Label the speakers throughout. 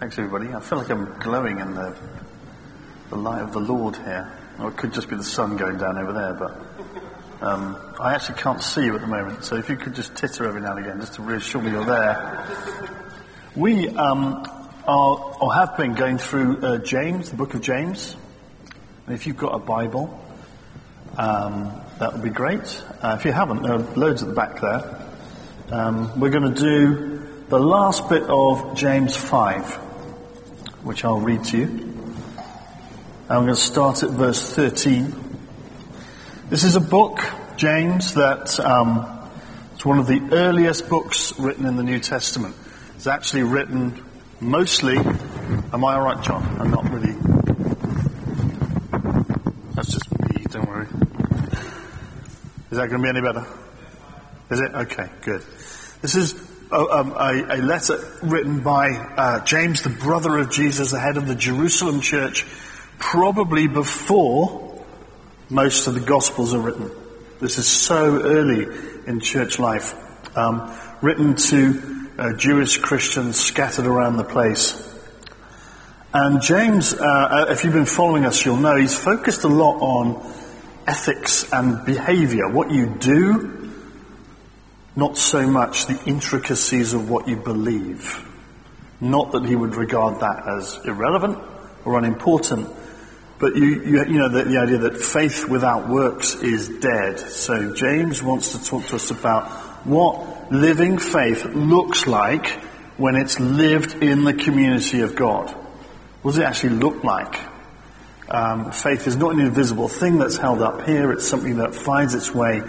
Speaker 1: Thanks, everybody. I feel like I'm glowing in the, the light of the Lord here. Or it could just be the sun going down over there, but um, I actually can't see you at the moment. So if you could just titter every now and again, just to reassure me you're there. We um, are, or have been going through uh, James, the book of James. And if you've got a Bible, um, that would be great. Uh, if you haven't, there are loads at the back there. Um, we're going to do the last bit of James 5 which I'll read to you. I'm going to start at verse 13. This is a book, James, that um, it's one of the earliest books written in the New Testament. It's actually written mostly. Am I all right, John? I'm not really. That's just me. Don't worry. Is that going to be any better? Is it? Okay, good. This is a, a, letter written by uh, James, the brother of Jesus, the head of the Jerusalem church, probably before most of the Gospels are written. This is so early in church life. Um, written to uh, Jewish Christians scattered around the place. And James, uh, uh if you've been following us, you'll know he's focused a lot on ethics and behavior, what you do not so much the intricacies of what you believe. Not that he would regard that as irrelevant or unimportant, but you, you, you know, the, the idea that faith without works is dead. So James wants to talk to us about what living faith looks like when it's lived in the community of God. What does it actually look like? Um, faith is not an invisible thing that's held up here. It's something that finds its way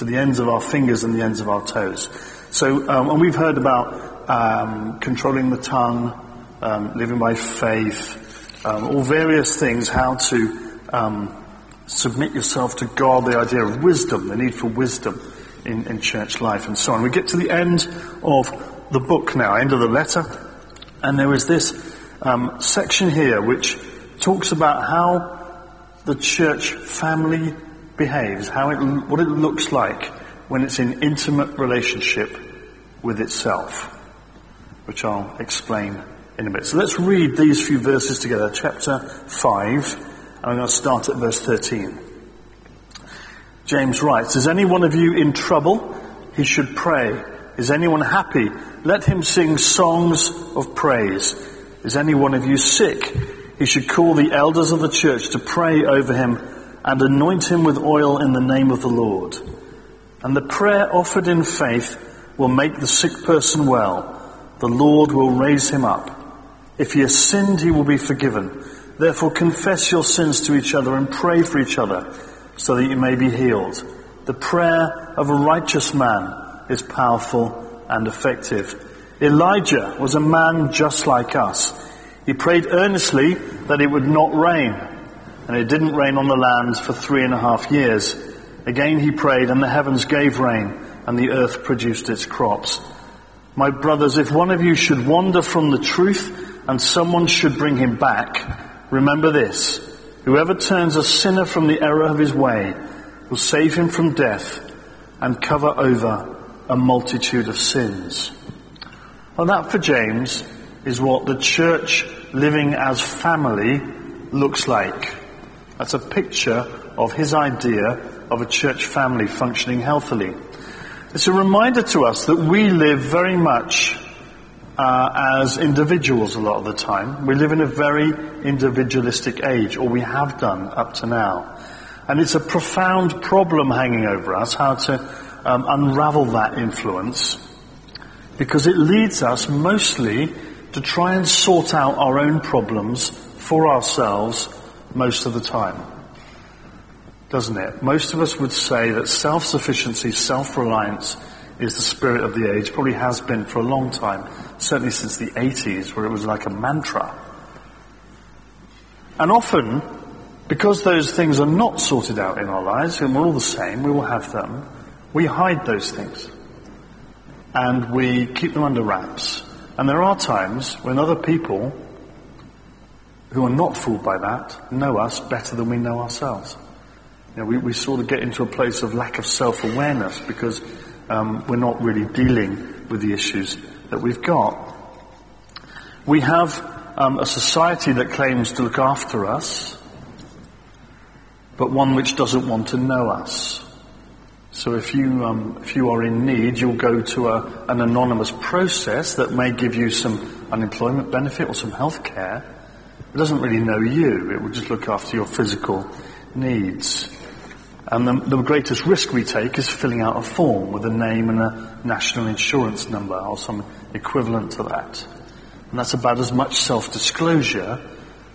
Speaker 1: to the ends of our fingers and the ends of our toes. So, um, and we've heard about um, controlling the tongue, um, living by faith, um, all various things, how to um, submit yourself to God, the idea of wisdom, the need for wisdom in, in church life, and so on. We get to the end of the book now, end of the letter, and there is this um, section here which talks about how the church family behaves, how it, what it looks like when it's in intimate relationship with itself, which I'll explain in a bit. So let's read these few verses together, chapter 5, and I'm going to start at verse 13. James writes, Is any one of you in trouble? He should pray. Is anyone happy? Let him sing songs of praise. Is any one of you sick? He should call the elders of the church to pray over him and anoint him with oil in the name of the Lord. And the prayer offered in faith will make the sick person well. The Lord will raise him up. If he has sinned, he will be forgiven. Therefore confess your sins to each other and pray for each other so that you may be healed. The prayer of a righteous man is powerful and effective. Elijah was a man just like us. He prayed earnestly that it would not rain and it didn't rain on the land for three and a half years. Again he prayed, and the heavens gave rain, and the earth produced its crops. My brothers, if one of you should wander from the truth, and someone should bring him back, remember this. Whoever turns a sinner from the error of his way will save him from death and cover over a multitude of sins. Well, that for James is what the church living as family looks like. That's a picture of his idea of a church family functioning healthily. It's a reminder to us that we live very much uh, as individuals a lot of the time. We live in a very individualistic age, or we have done up to now. And it's a profound problem hanging over us how to um, unravel that influence because it leads us mostly to try and sort out our own problems for ourselves most of the time. Doesn't it? Most of us would say that self-sufficiency, self-reliance is the spirit of the age, probably has been for a long time, certainly since the 80s where it was like a mantra. And often, because those things are not sorted out in our lives, and we're all the same, we will have them, we hide those things. And we keep them under wraps. And there are times when other people who are not fooled by that know us better than we know ourselves. You know, we, we sort of get into a place of lack of self-awareness because um, we're not really dealing with the issues that we've got. We have um, a society that claims to look after us, but one which doesn't want to know us. So if you, um, if you are in need, you'll go to a, an anonymous process that may give you some unemployment benefit or some health care. It doesn't really know you. It will just look after your physical needs. And the, the greatest risk we take is filling out a form with a name and a national insurance number or some equivalent to that. And that's about as much self-disclosure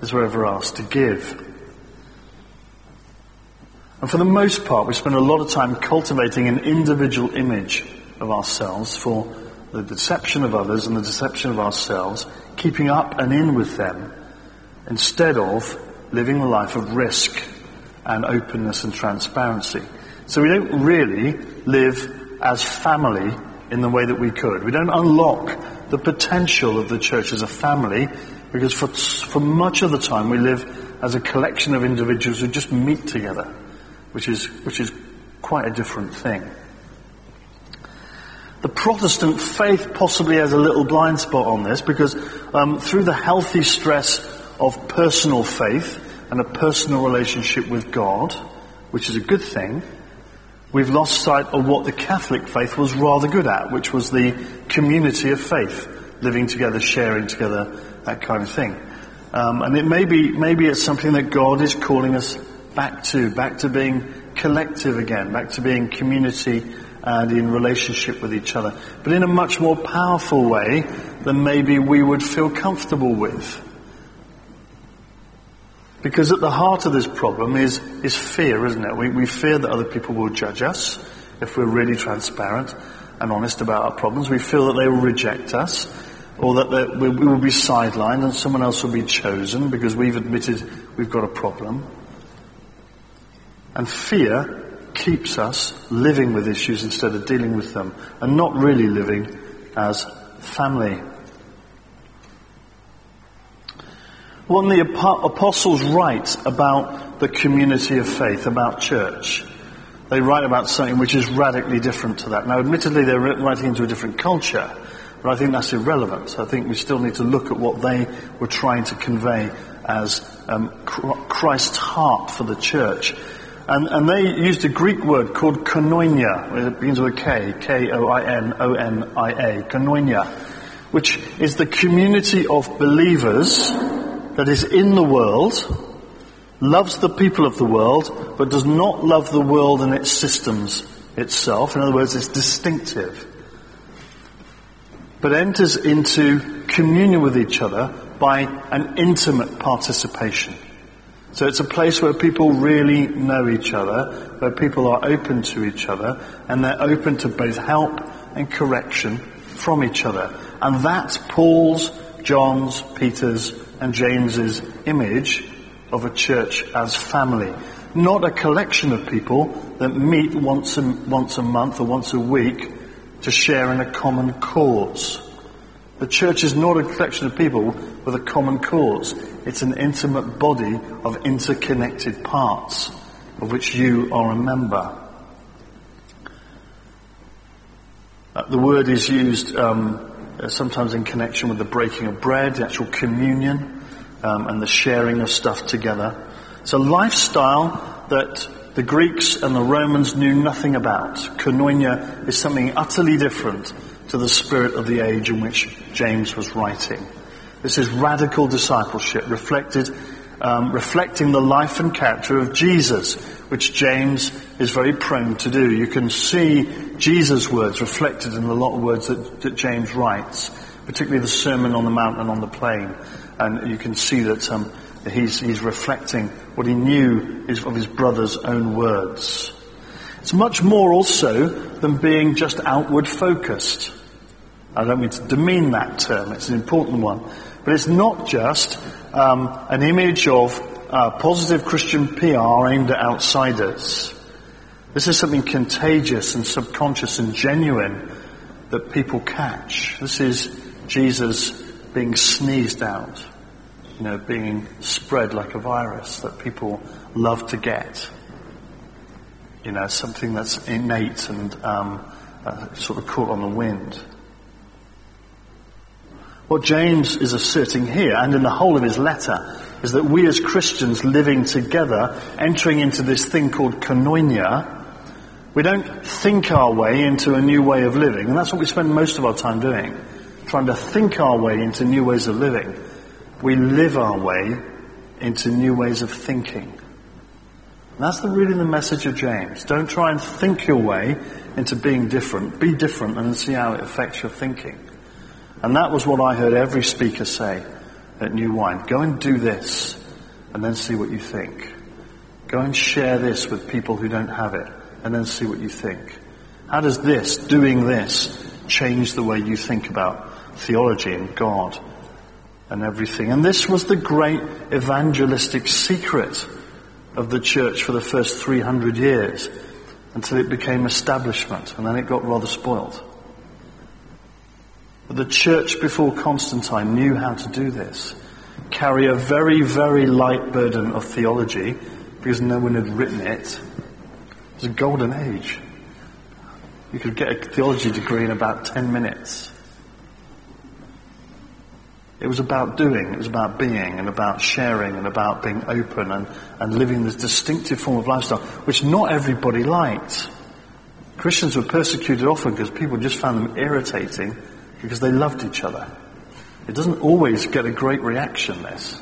Speaker 1: as we're ever asked to give. And for the most part, we spend a lot of time cultivating an individual image of ourselves for the deception of others and the deception of ourselves, keeping up and in with them, instead of living a life of risk and openness and transparency. So we don't really live as family in the way that we could. We don't unlock the potential of the church as a family because for, for much of the time we live as a collection of individuals who just meet together which is, which is quite a different thing. The Protestant faith possibly has a little blind spot on this because um, through the healthy stress of personal faith and a personal relationship with God, which is a good thing, we've lost sight of what the Catholic faith was rather good at, which was the community of faith, living together, sharing together, that kind of thing. Um, and it may be, maybe it's something that God is calling us back to, back to being collective again, back to being community and in relationship with each other, but in a much more powerful way than maybe we would feel comfortable with. Because at the heart of this problem is, is fear, isn't it? We, we fear that other people will judge us if we're really transparent and honest about our problems. We feel that they will reject us or that we will be sidelined and someone else will be chosen because we've admitted we've got a problem. And fear keeps us living with issues instead of dealing with them and not really living as family. When the apostles write about the community of faith, about church, they write about something which is radically different to that. Now, admittedly, they're writing into a different culture, but I think that's irrelevant. I think we still need to look at what they were trying to convey as um, Christ's heart for the church. And, and they used a Greek word called koinonia. It begins with a K, K-O-I-N-O-N-I-A, koinonia, which is the community of believers that is in the world, loves the people of the world, but does not love the world and its systems itself. In other words, it's distinctive. But enters into communion with each other by an intimate participation. So it's a place where people really know each other, where people are open to each other, and they're open to both help and correction from each other. And that's Paul's, John's, Peter's, and James's image of a church as family. Not a collection of people that meet once a, once a month or once a week to share in a common cause. The church is not a collection of people with a common cause. It's an intimate body of interconnected parts of which you are a member. Uh, the word is used um, sometimes in connection with the breaking of bread, the actual communion, um, and the sharing of stuff together. It's a lifestyle that the Greeks and the Romans knew nothing about. Koinonia is something utterly different to the spirit of the age in which James was writing. This is radical discipleship, reflected, um, reflecting the life and character of Jesus, which James is very prone to do. You can see Jesus' words reflected in a lot of words that, that James writes, particularly the Sermon on the Mount and on the Plain. And you can see that um, he's, he's reflecting what he knew is of his brother's own words. It's much more also than being just outward focused. I don't mean to demean that term, it's an important one. But it's not just um, an image of uh, positive Christian PR aimed at outsiders. This is something contagious and subconscious and genuine that people catch. This is Jesus being sneezed out, you know, being spread like a virus that people love to get. You know, something that's innate and um, uh, sort of caught on the wind. What James is asserting here, and in the whole of his letter, is that we as Christians living together, entering into this thing called koinonia, we don't think our way into a new way of living, and that's what we spend most of our time doing, trying to think our way into new ways of living. We live our way into new ways of thinking. And that's the, really the message of James. Don't try and think your way into being different. Be different and see how it affects your thinking. And that was what I heard every speaker say at New Wine. Go and do this and then see what you think. Go and share this with people who don't have it and then see what you think. How does this, doing this, change the way you think about theology and God and everything? And this was the great evangelistic secret of the church for the first 300 years until it became establishment and then it got rather spoiled. But the church before Constantine knew how to do this. Carry a very, very light burden of theology because no one had written it. It was a golden age. You could get a theology degree in about 10 minutes. It was about doing, it was about being, and about sharing, and about being open, and, and living this distinctive form of lifestyle, which not everybody liked. Christians were persecuted often because people just found them irritating because they loved each other. It doesn't always get a great reaction, this,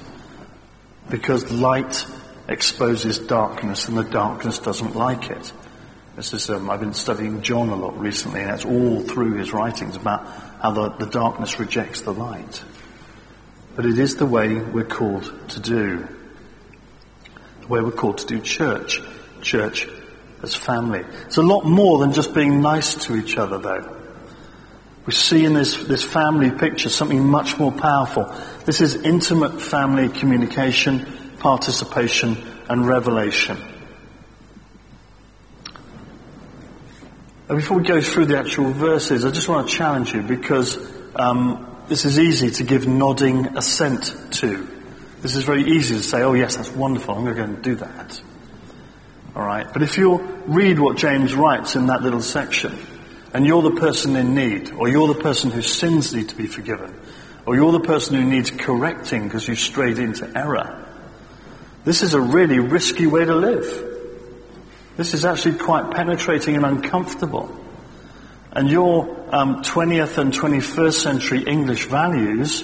Speaker 1: because light exposes darkness and the darkness doesn't like it. This is, um, I've been studying John a lot recently, and it's all through his writings about how the, the darkness rejects the light. But it is the way we're called to do. The way we're called to do church. Church as family. It's a lot more than just being nice to each other, though. We see in this, this family picture something much more powerful. This is intimate family communication, participation, and revelation. And before we go through the actual verses, I just want to challenge you because um, this is easy to give nodding assent to. This is very easy to say, oh yes, that's wonderful, I'm going to go and do that. Alright, but if you read what James writes in that little section, and you're the person in need, or you're the person whose sins need to be forgiven, or you're the person who needs correcting because you strayed into error, this is a really risky way to live. This is actually quite penetrating and uncomfortable. And your um, 20th and 21st century English values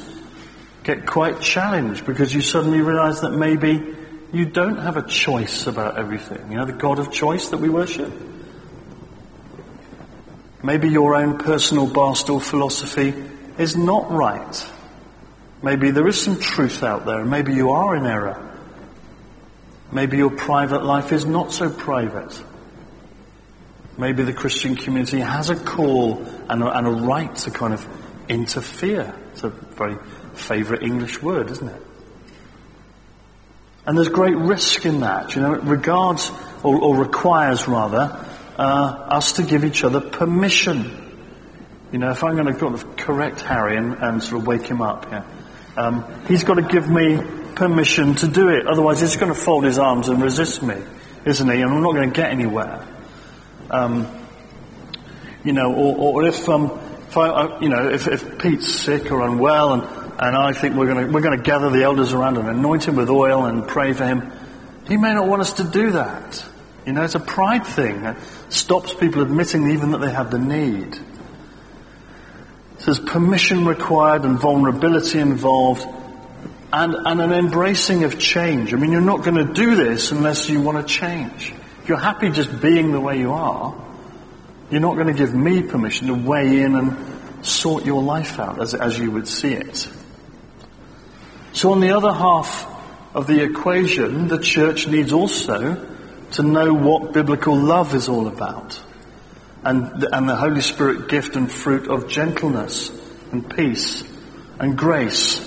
Speaker 1: get quite challenged because you suddenly realize that maybe you don't have a choice about everything. You know, the God of choice that we worship. Maybe your own personal Barstool philosophy is not right. Maybe there is some truth out there, and maybe you are in error. Maybe your private life is not so private. Maybe the Christian community has a call and a, and a right to kind of interfere. It's a very favourite English word, isn't it? And there's great risk in that. You know, it regards, or, or requires rather, uh, us to give each other permission. You know, if I'm going to kind of correct Harry and, and sort of wake him up, yeah, um, he's got to give me permission to do it. Otherwise, he's going to fold his arms and resist me, isn't he? And I'm not going to get anywhere. Um, you know, or, or if, um, if I, you know, if, if Pete's sick or unwell, and, and I think we're going to we're going to gather the elders around and anoint him with oil and pray for him, he may not want us to do that. You know, it's a pride thing. that stops people admitting even that they have the need. So there's permission required and vulnerability involved and, and an embracing of change. I mean, you're not going to do this unless you want to change. If you're happy just being the way you are, you're not going to give me permission to weigh in and sort your life out as, as you would see it. So on the other half of the equation, the church needs also to know what biblical love is all about. And, and the Holy Spirit gift and fruit of gentleness and peace and grace.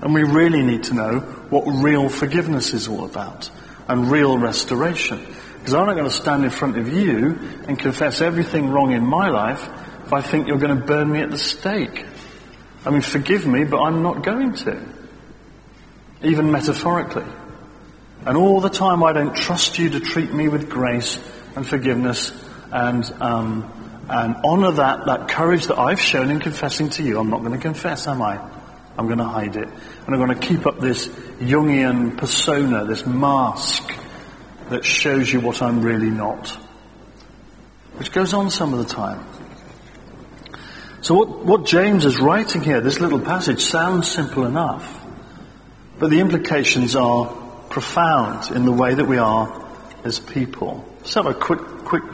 Speaker 1: And we really need to know what real forgiveness is all about and real restoration. Because I'm not going to stand in front of you and confess everything wrong in my life if I think you're going to burn me at the stake. I mean, forgive me, but I'm not going to. Even metaphorically. And all the time I don't trust you to treat me with grace and forgiveness and, um, and honor that, that courage that I've shown in confessing to you. I'm not going to confess, am I? I'm going to hide it. And I'm going to keep up this Jungian persona, this mask that shows you what I'm really not. Which goes on some of the time. So what, what James is writing here, this little passage, sounds simple enough. But the implications are profound in the way that we are as people. Let's have a quick, quick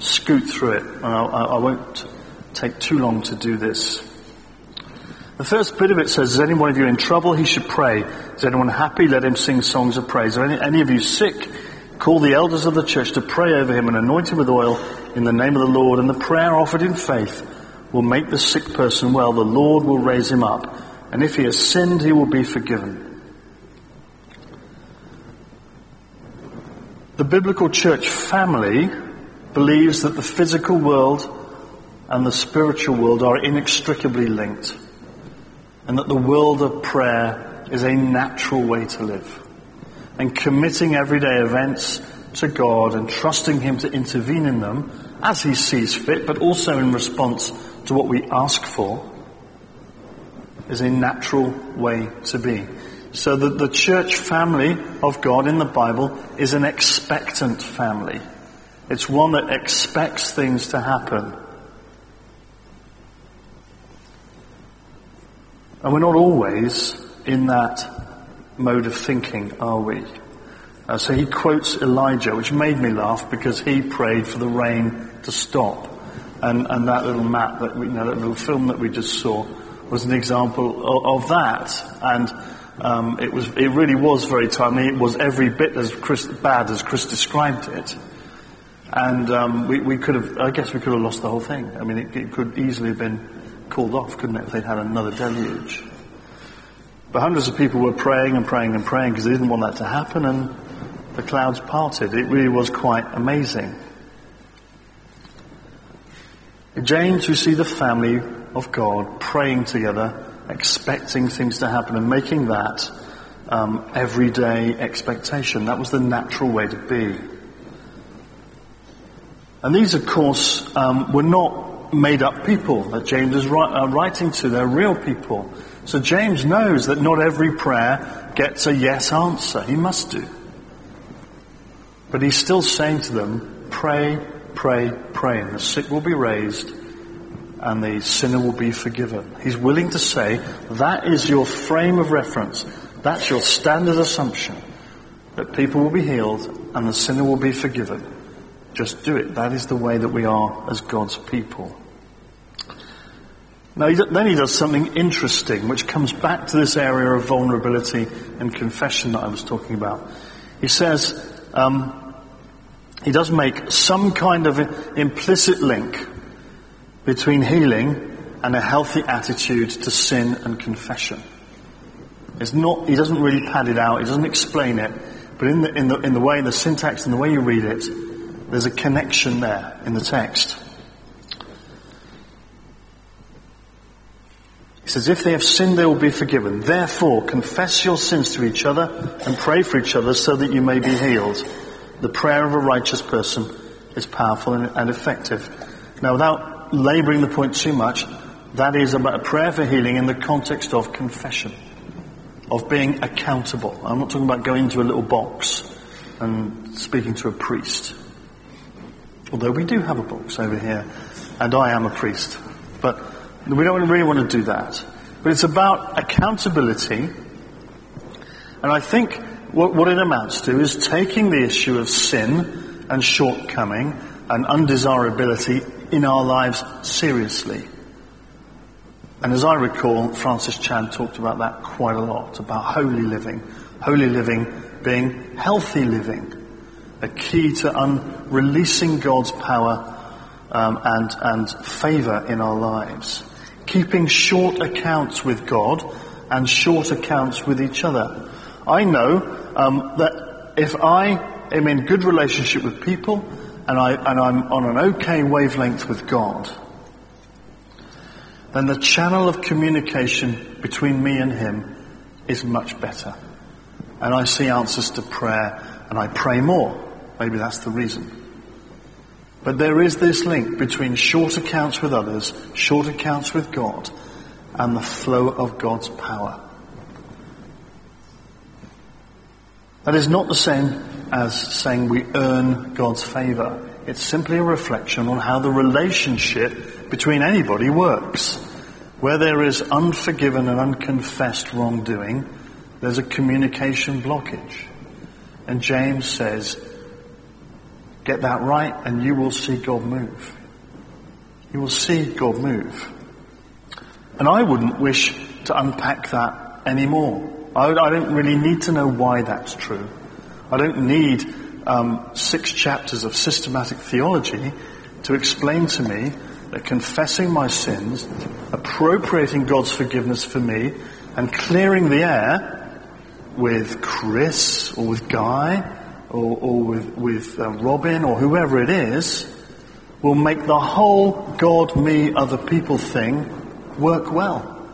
Speaker 1: scoot through it. And I, I won't take too long to do this. The first bit of it says, is any one of you in trouble? He should pray. Is anyone happy? Let him sing songs of praise. Are any, any of you sick? Call the elders of the church to pray over him and anoint him with oil in the name of the Lord. And the prayer offered in faith will make the sick person well. The Lord will raise him up. And if he has sinned, he will be forgiven. The biblical church family believes that the physical world and the spiritual world are inextricably linked and that the world of prayer is a natural way to live. And committing everyday events to God and trusting Him to intervene in them as He sees fit, but also in response to what we ask for, is a natural way to be. So that the church family of God in the Bible is an expectant family. It's one that expects things to happen And we're not always in that mode of thinking, are we? Uh, so he quotes Elijah, which made me laugh because he prayed for the rain to stop. And, and that little map, that you know, that little film that we just saw, was an example of, of that. And um, it was, it really was very timely. It was every bit as Chris, bad as Chris described it. And um, we, we could have, I guess we could have lost the whole thing. I mean, it, it could easily have been called off, couldn't it, if they'd had another deluge? But hundreds of people were praying and praying and praying because they didn't want that to happen, and the clouds parted. It really was quite amazing. In James, we see the family of God praying together, expecting things to happen, and making that um, everyday expectation. That was the natural way to be. And these, of course, um, were not made up people that James is uh, writing to. They're real people. So James knows that not every prayer gets a yes answer. He must do. But he's still saying to them, pray, pray, pray, and the sick will be raised and the sinner will be forgiven. He's willing to say, that is your frame of reference. That's your standard assumption. That people will be healed and the sinner will be forgiven. Just do it. That is the way that we are as God's people. Now, then he does something interesting, which comes back to this area of vulnerability and confession that I was talking about. He says, um, he does make some kind of implicit link between healing and a healthy attitude to sin and confession. It's not, he doesn't really pad it out, he doesn't explain it, but in the, in the, in the way, the syntax and the way you read it, there's a connection there in the text. He says, if they have sinned, they will be forgiven. Therefore, confess your sins to each other and pray for each other so that you may be healed. The prayer of a righteous person is powerful and effective. Now, without laboring the point too much, that is about a prayer for healing in the context of confession, of being accountable. I'm not talking about going into a little box and speaking to a priest. Although we do have a box over here, and I am a priest. But we don't really want to do that. But it's about accountability. And I think what, what it amounts to is taking the issue of sin and shortcoming and undesirability in our lives seriously. And as I recall, Francis Chan talked about that quite a lot, about holy living. Holy living being healthy living. A key to un- releasing God's power um, and, and favour in our lives keeping short accounts with God and short accounts with each other. I know um, that if I am in good relationship with people and, I, and I'm on an okay wavelength with God, then the channel of communication between me and Him is much better. And I see answers to prayer and I pray more. Maybe that's the reason. But there is this link between short accounts with others, short accounts with God, and the flow of God's power. That is not the same as saying we earn God's favor. It's simply a reflection on how the relationship between anybody works. Where there is unforgiven and unconfessed wrongdoing, there's a communication blockage. And James says, get that right and you will see God move. You will see God move. And I wouldn't wish to unpack that anymore. I, I don't really need to know why that's true. I don't need um, six chapters of systematic theology to explain to me that confessing my sins, appropriating God's forgiveness for me, and clearing the air with Chris or with Guy or, or with, with uh, Robin or whoever it is will make the whole God, me, other people thing work well.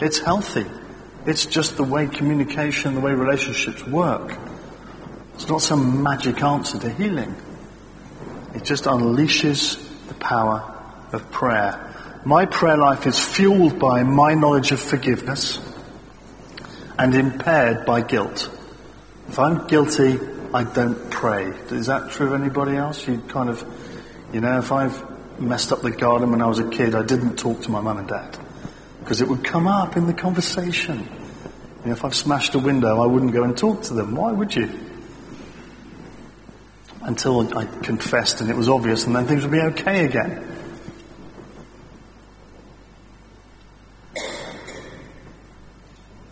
Speaker 1: It's healthy. It's just the way communication, the way relationships work. It's not some magic answer to healing. It just unleashes the power of prayer. My prayer life is fueled by my knowledge of forgiveness and impaired by guilt. If I'm guilty, I don't pray. Is that true of anybody else? You kind of, you know, if I've messed up the garden when I was a kid, I didn't talk to my mum and dad because it would come up in the conversation. You know, if I've smashed a window, I wouldn't go and talk to them. Why would you? Until I confessed and it was obvious, and then things would be okay again.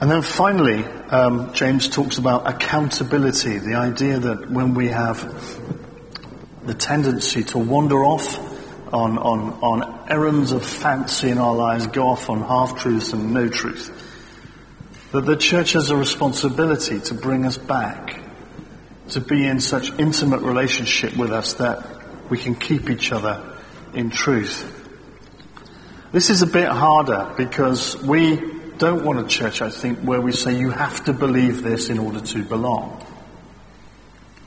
Speaker 1: And then finally, um, James talks about accountability, the idea that when we have the tendency to wander off on, on, on errands of fancy in our lives, go off on half-truths and no truth, that the church has a responsibility to bring us back, to be in such intimate relationship with us that we can keep each other in truth. This is a bit harder because we don't want a church, I think, where we say you have to believe this in order to belong.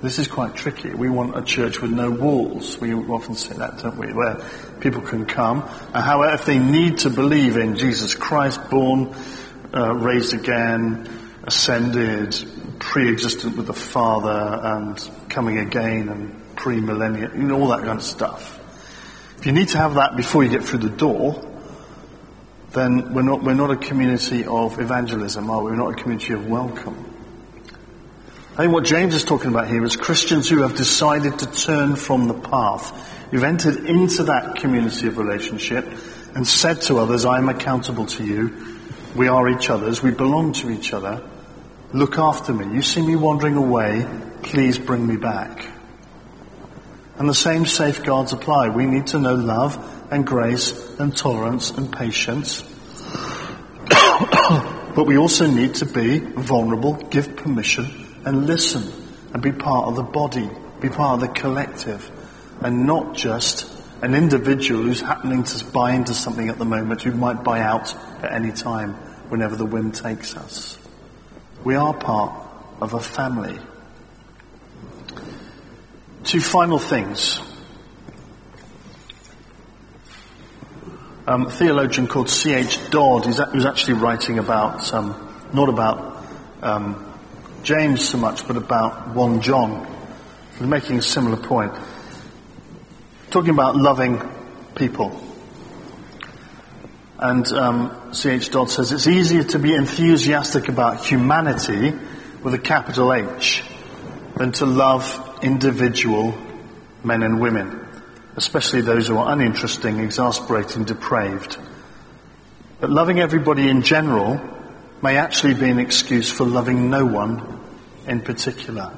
Speaker 1: This is quite tricky. We want a church with no walls. We often say that, don't we? Where people can come. And however, if they need to believe in Jesus Christ, born, uh, raised again, ascended, pre-existent with the Father, and coming again, and pre-millennial, you know, all that kind of stuff. If you need to have that before you get through the door, then we're not, we're not a community of evangelism, are we? We're not a community of welcome. I think what James is talking about here is Christians who have decided to turn from the path, You've entered into that community of relationship and said to others, I am accountable to you. We are each other's. We belong to each other. Look after me. You see me wandering away. Please bring me back. And the same safeguards apply. We need to know love and grace and tolerance and patience. but we also need to be vulnerable, give permission, and listen, and be part of the body, be part of the collective, and not just an individual who's happening to buy into something at the moment who might buy out at any time whenever the wind takes us. We are part of a family. Two final things. um, a theologian called C.H. Dodd who's actually writing about, um, not about um, James so much, but about 1 John. He's making a similar point. Talking about loving people. And um, C.H. Dodd says it's easier to be enthusiastic about humanity with a capital H than to love individual men and women especially those who are uninteresting, exasperating, depraved. But loving everybody in general may actually be an excuse for loving no one in particular.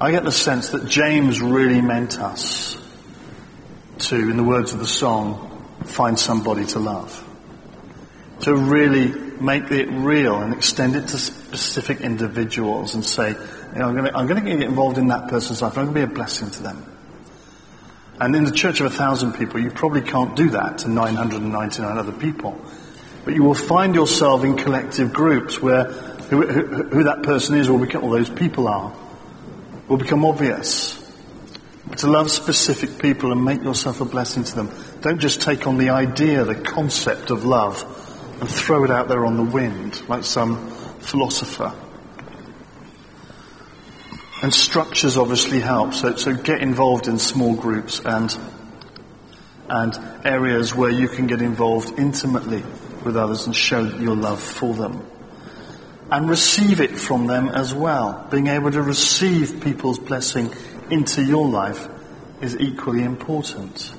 Speaker 1: I get the sense that James really meant us to, in the words of the song, find somebody to love. To really make it real and extend it to specific individuals and say, you know, I'm going, to, get involved in that person's life. I'm going to be a blessing to them. And in the church of a thousand people, you probably can't do that to 999 other people. But you will find yourself in collective groups where who, who, who that person is will become, or those people are, will become obvious. To love specific people and make yourself a blessing to them, Don't just take on the idea, the concept of love, and throw it out there on the wind like some philosopher. And structures obviously help. So, so get involved in small groups and, and areas where you can get involved intimately with others and show your love for them. And receive it from them as well. Being able to receive people's blessing into your life is equally important.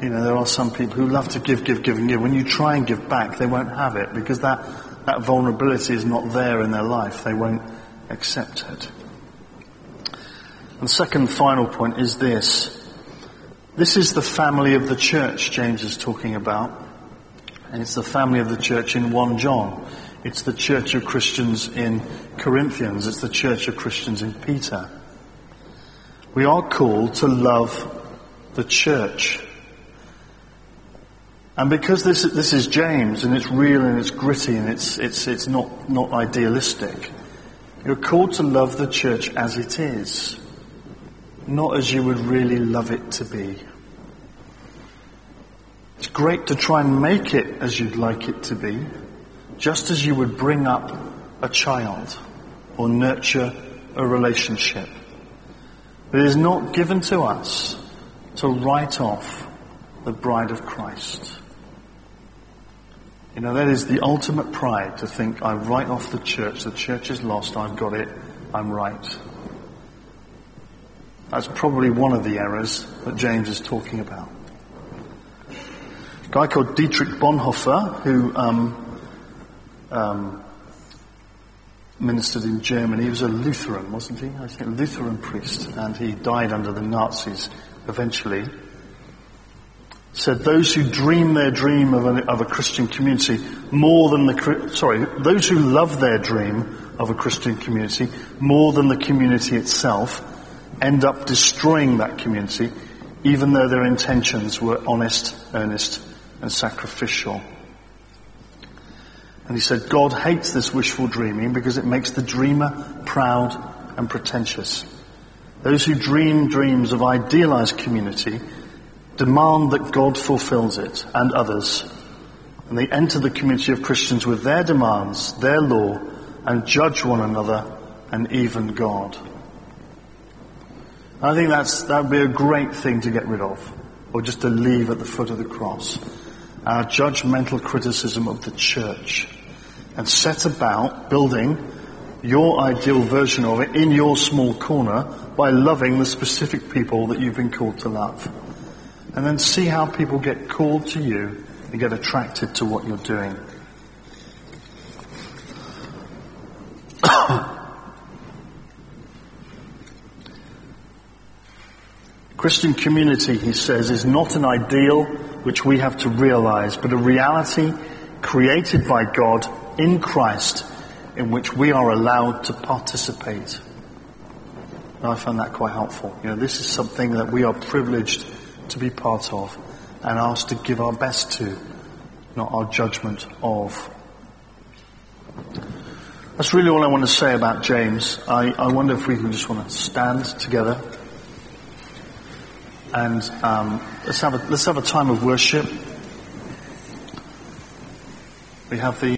Speaker 1: You know, there are some people who love to give, give, give, and give. When you try and give back, they won't have it because that, that vulnerability is not there in their life. They won't accept it. And the second final point is this. This is the family of the church James is talking about. And it's the family of the church in 1 John. It's the church of Christians in Corinthians. It's the church of Christians in Peter. We are called to love the church. And because this, this is James and it's real and it's gritty and it's, it's, it's not, not idealistic, you're called to love the church as it is not as you would really love it to be. It's great to try and make it as you'd like it to be, just as you would bring up a child or nurture a relationship. But it is not given to us to write off the bride of Christ. You know, that is the ultimate pride to think I write off the church, the church is lost, I've got it, I'm right. That's probably one of the errors that James is talking about. A guy called Dietrich Bonhoeffer, who um, um, ministered in Germany, he was a Lutheran, wasn't he? I think a Lutheran priest, and he died under the Nazis eventually. Said those who dream their dream of a, of a Christian community more than the sorry those who love their dream of a Christian community more than the community itself end up destroying that community, even though their intentions were honest, earnest, and sacrificial. And he said, God hates this wishful dreaming because it makes the dreamer proud and pretentious. Those who dream dreams of idealized community demand that God fulfills it and others. And they enter the community of Christians with their demands, their law, and judge one another and even God. I think that's, that would be a great thing to get rid of, or just to leave at the foot of the cross. Our judgmental criticism of the church, and set about building your ideal version of it in your small corner by loving the specific people that you've been called to love. And then see how people get called to you and get attracted to what you're doing. Christian community, he says, is not an ideal which we have to realize, but a reality created by God in Christ in which we are allowed to participate. And I find that quite helpful. You know, this is something that we are privileged to be part of and asked to give our best to, not our judgment of. That's really all I want to say about James. I, I wonder if we can just want to stand together. And um, let's, have a, let's have a time of worship. We have the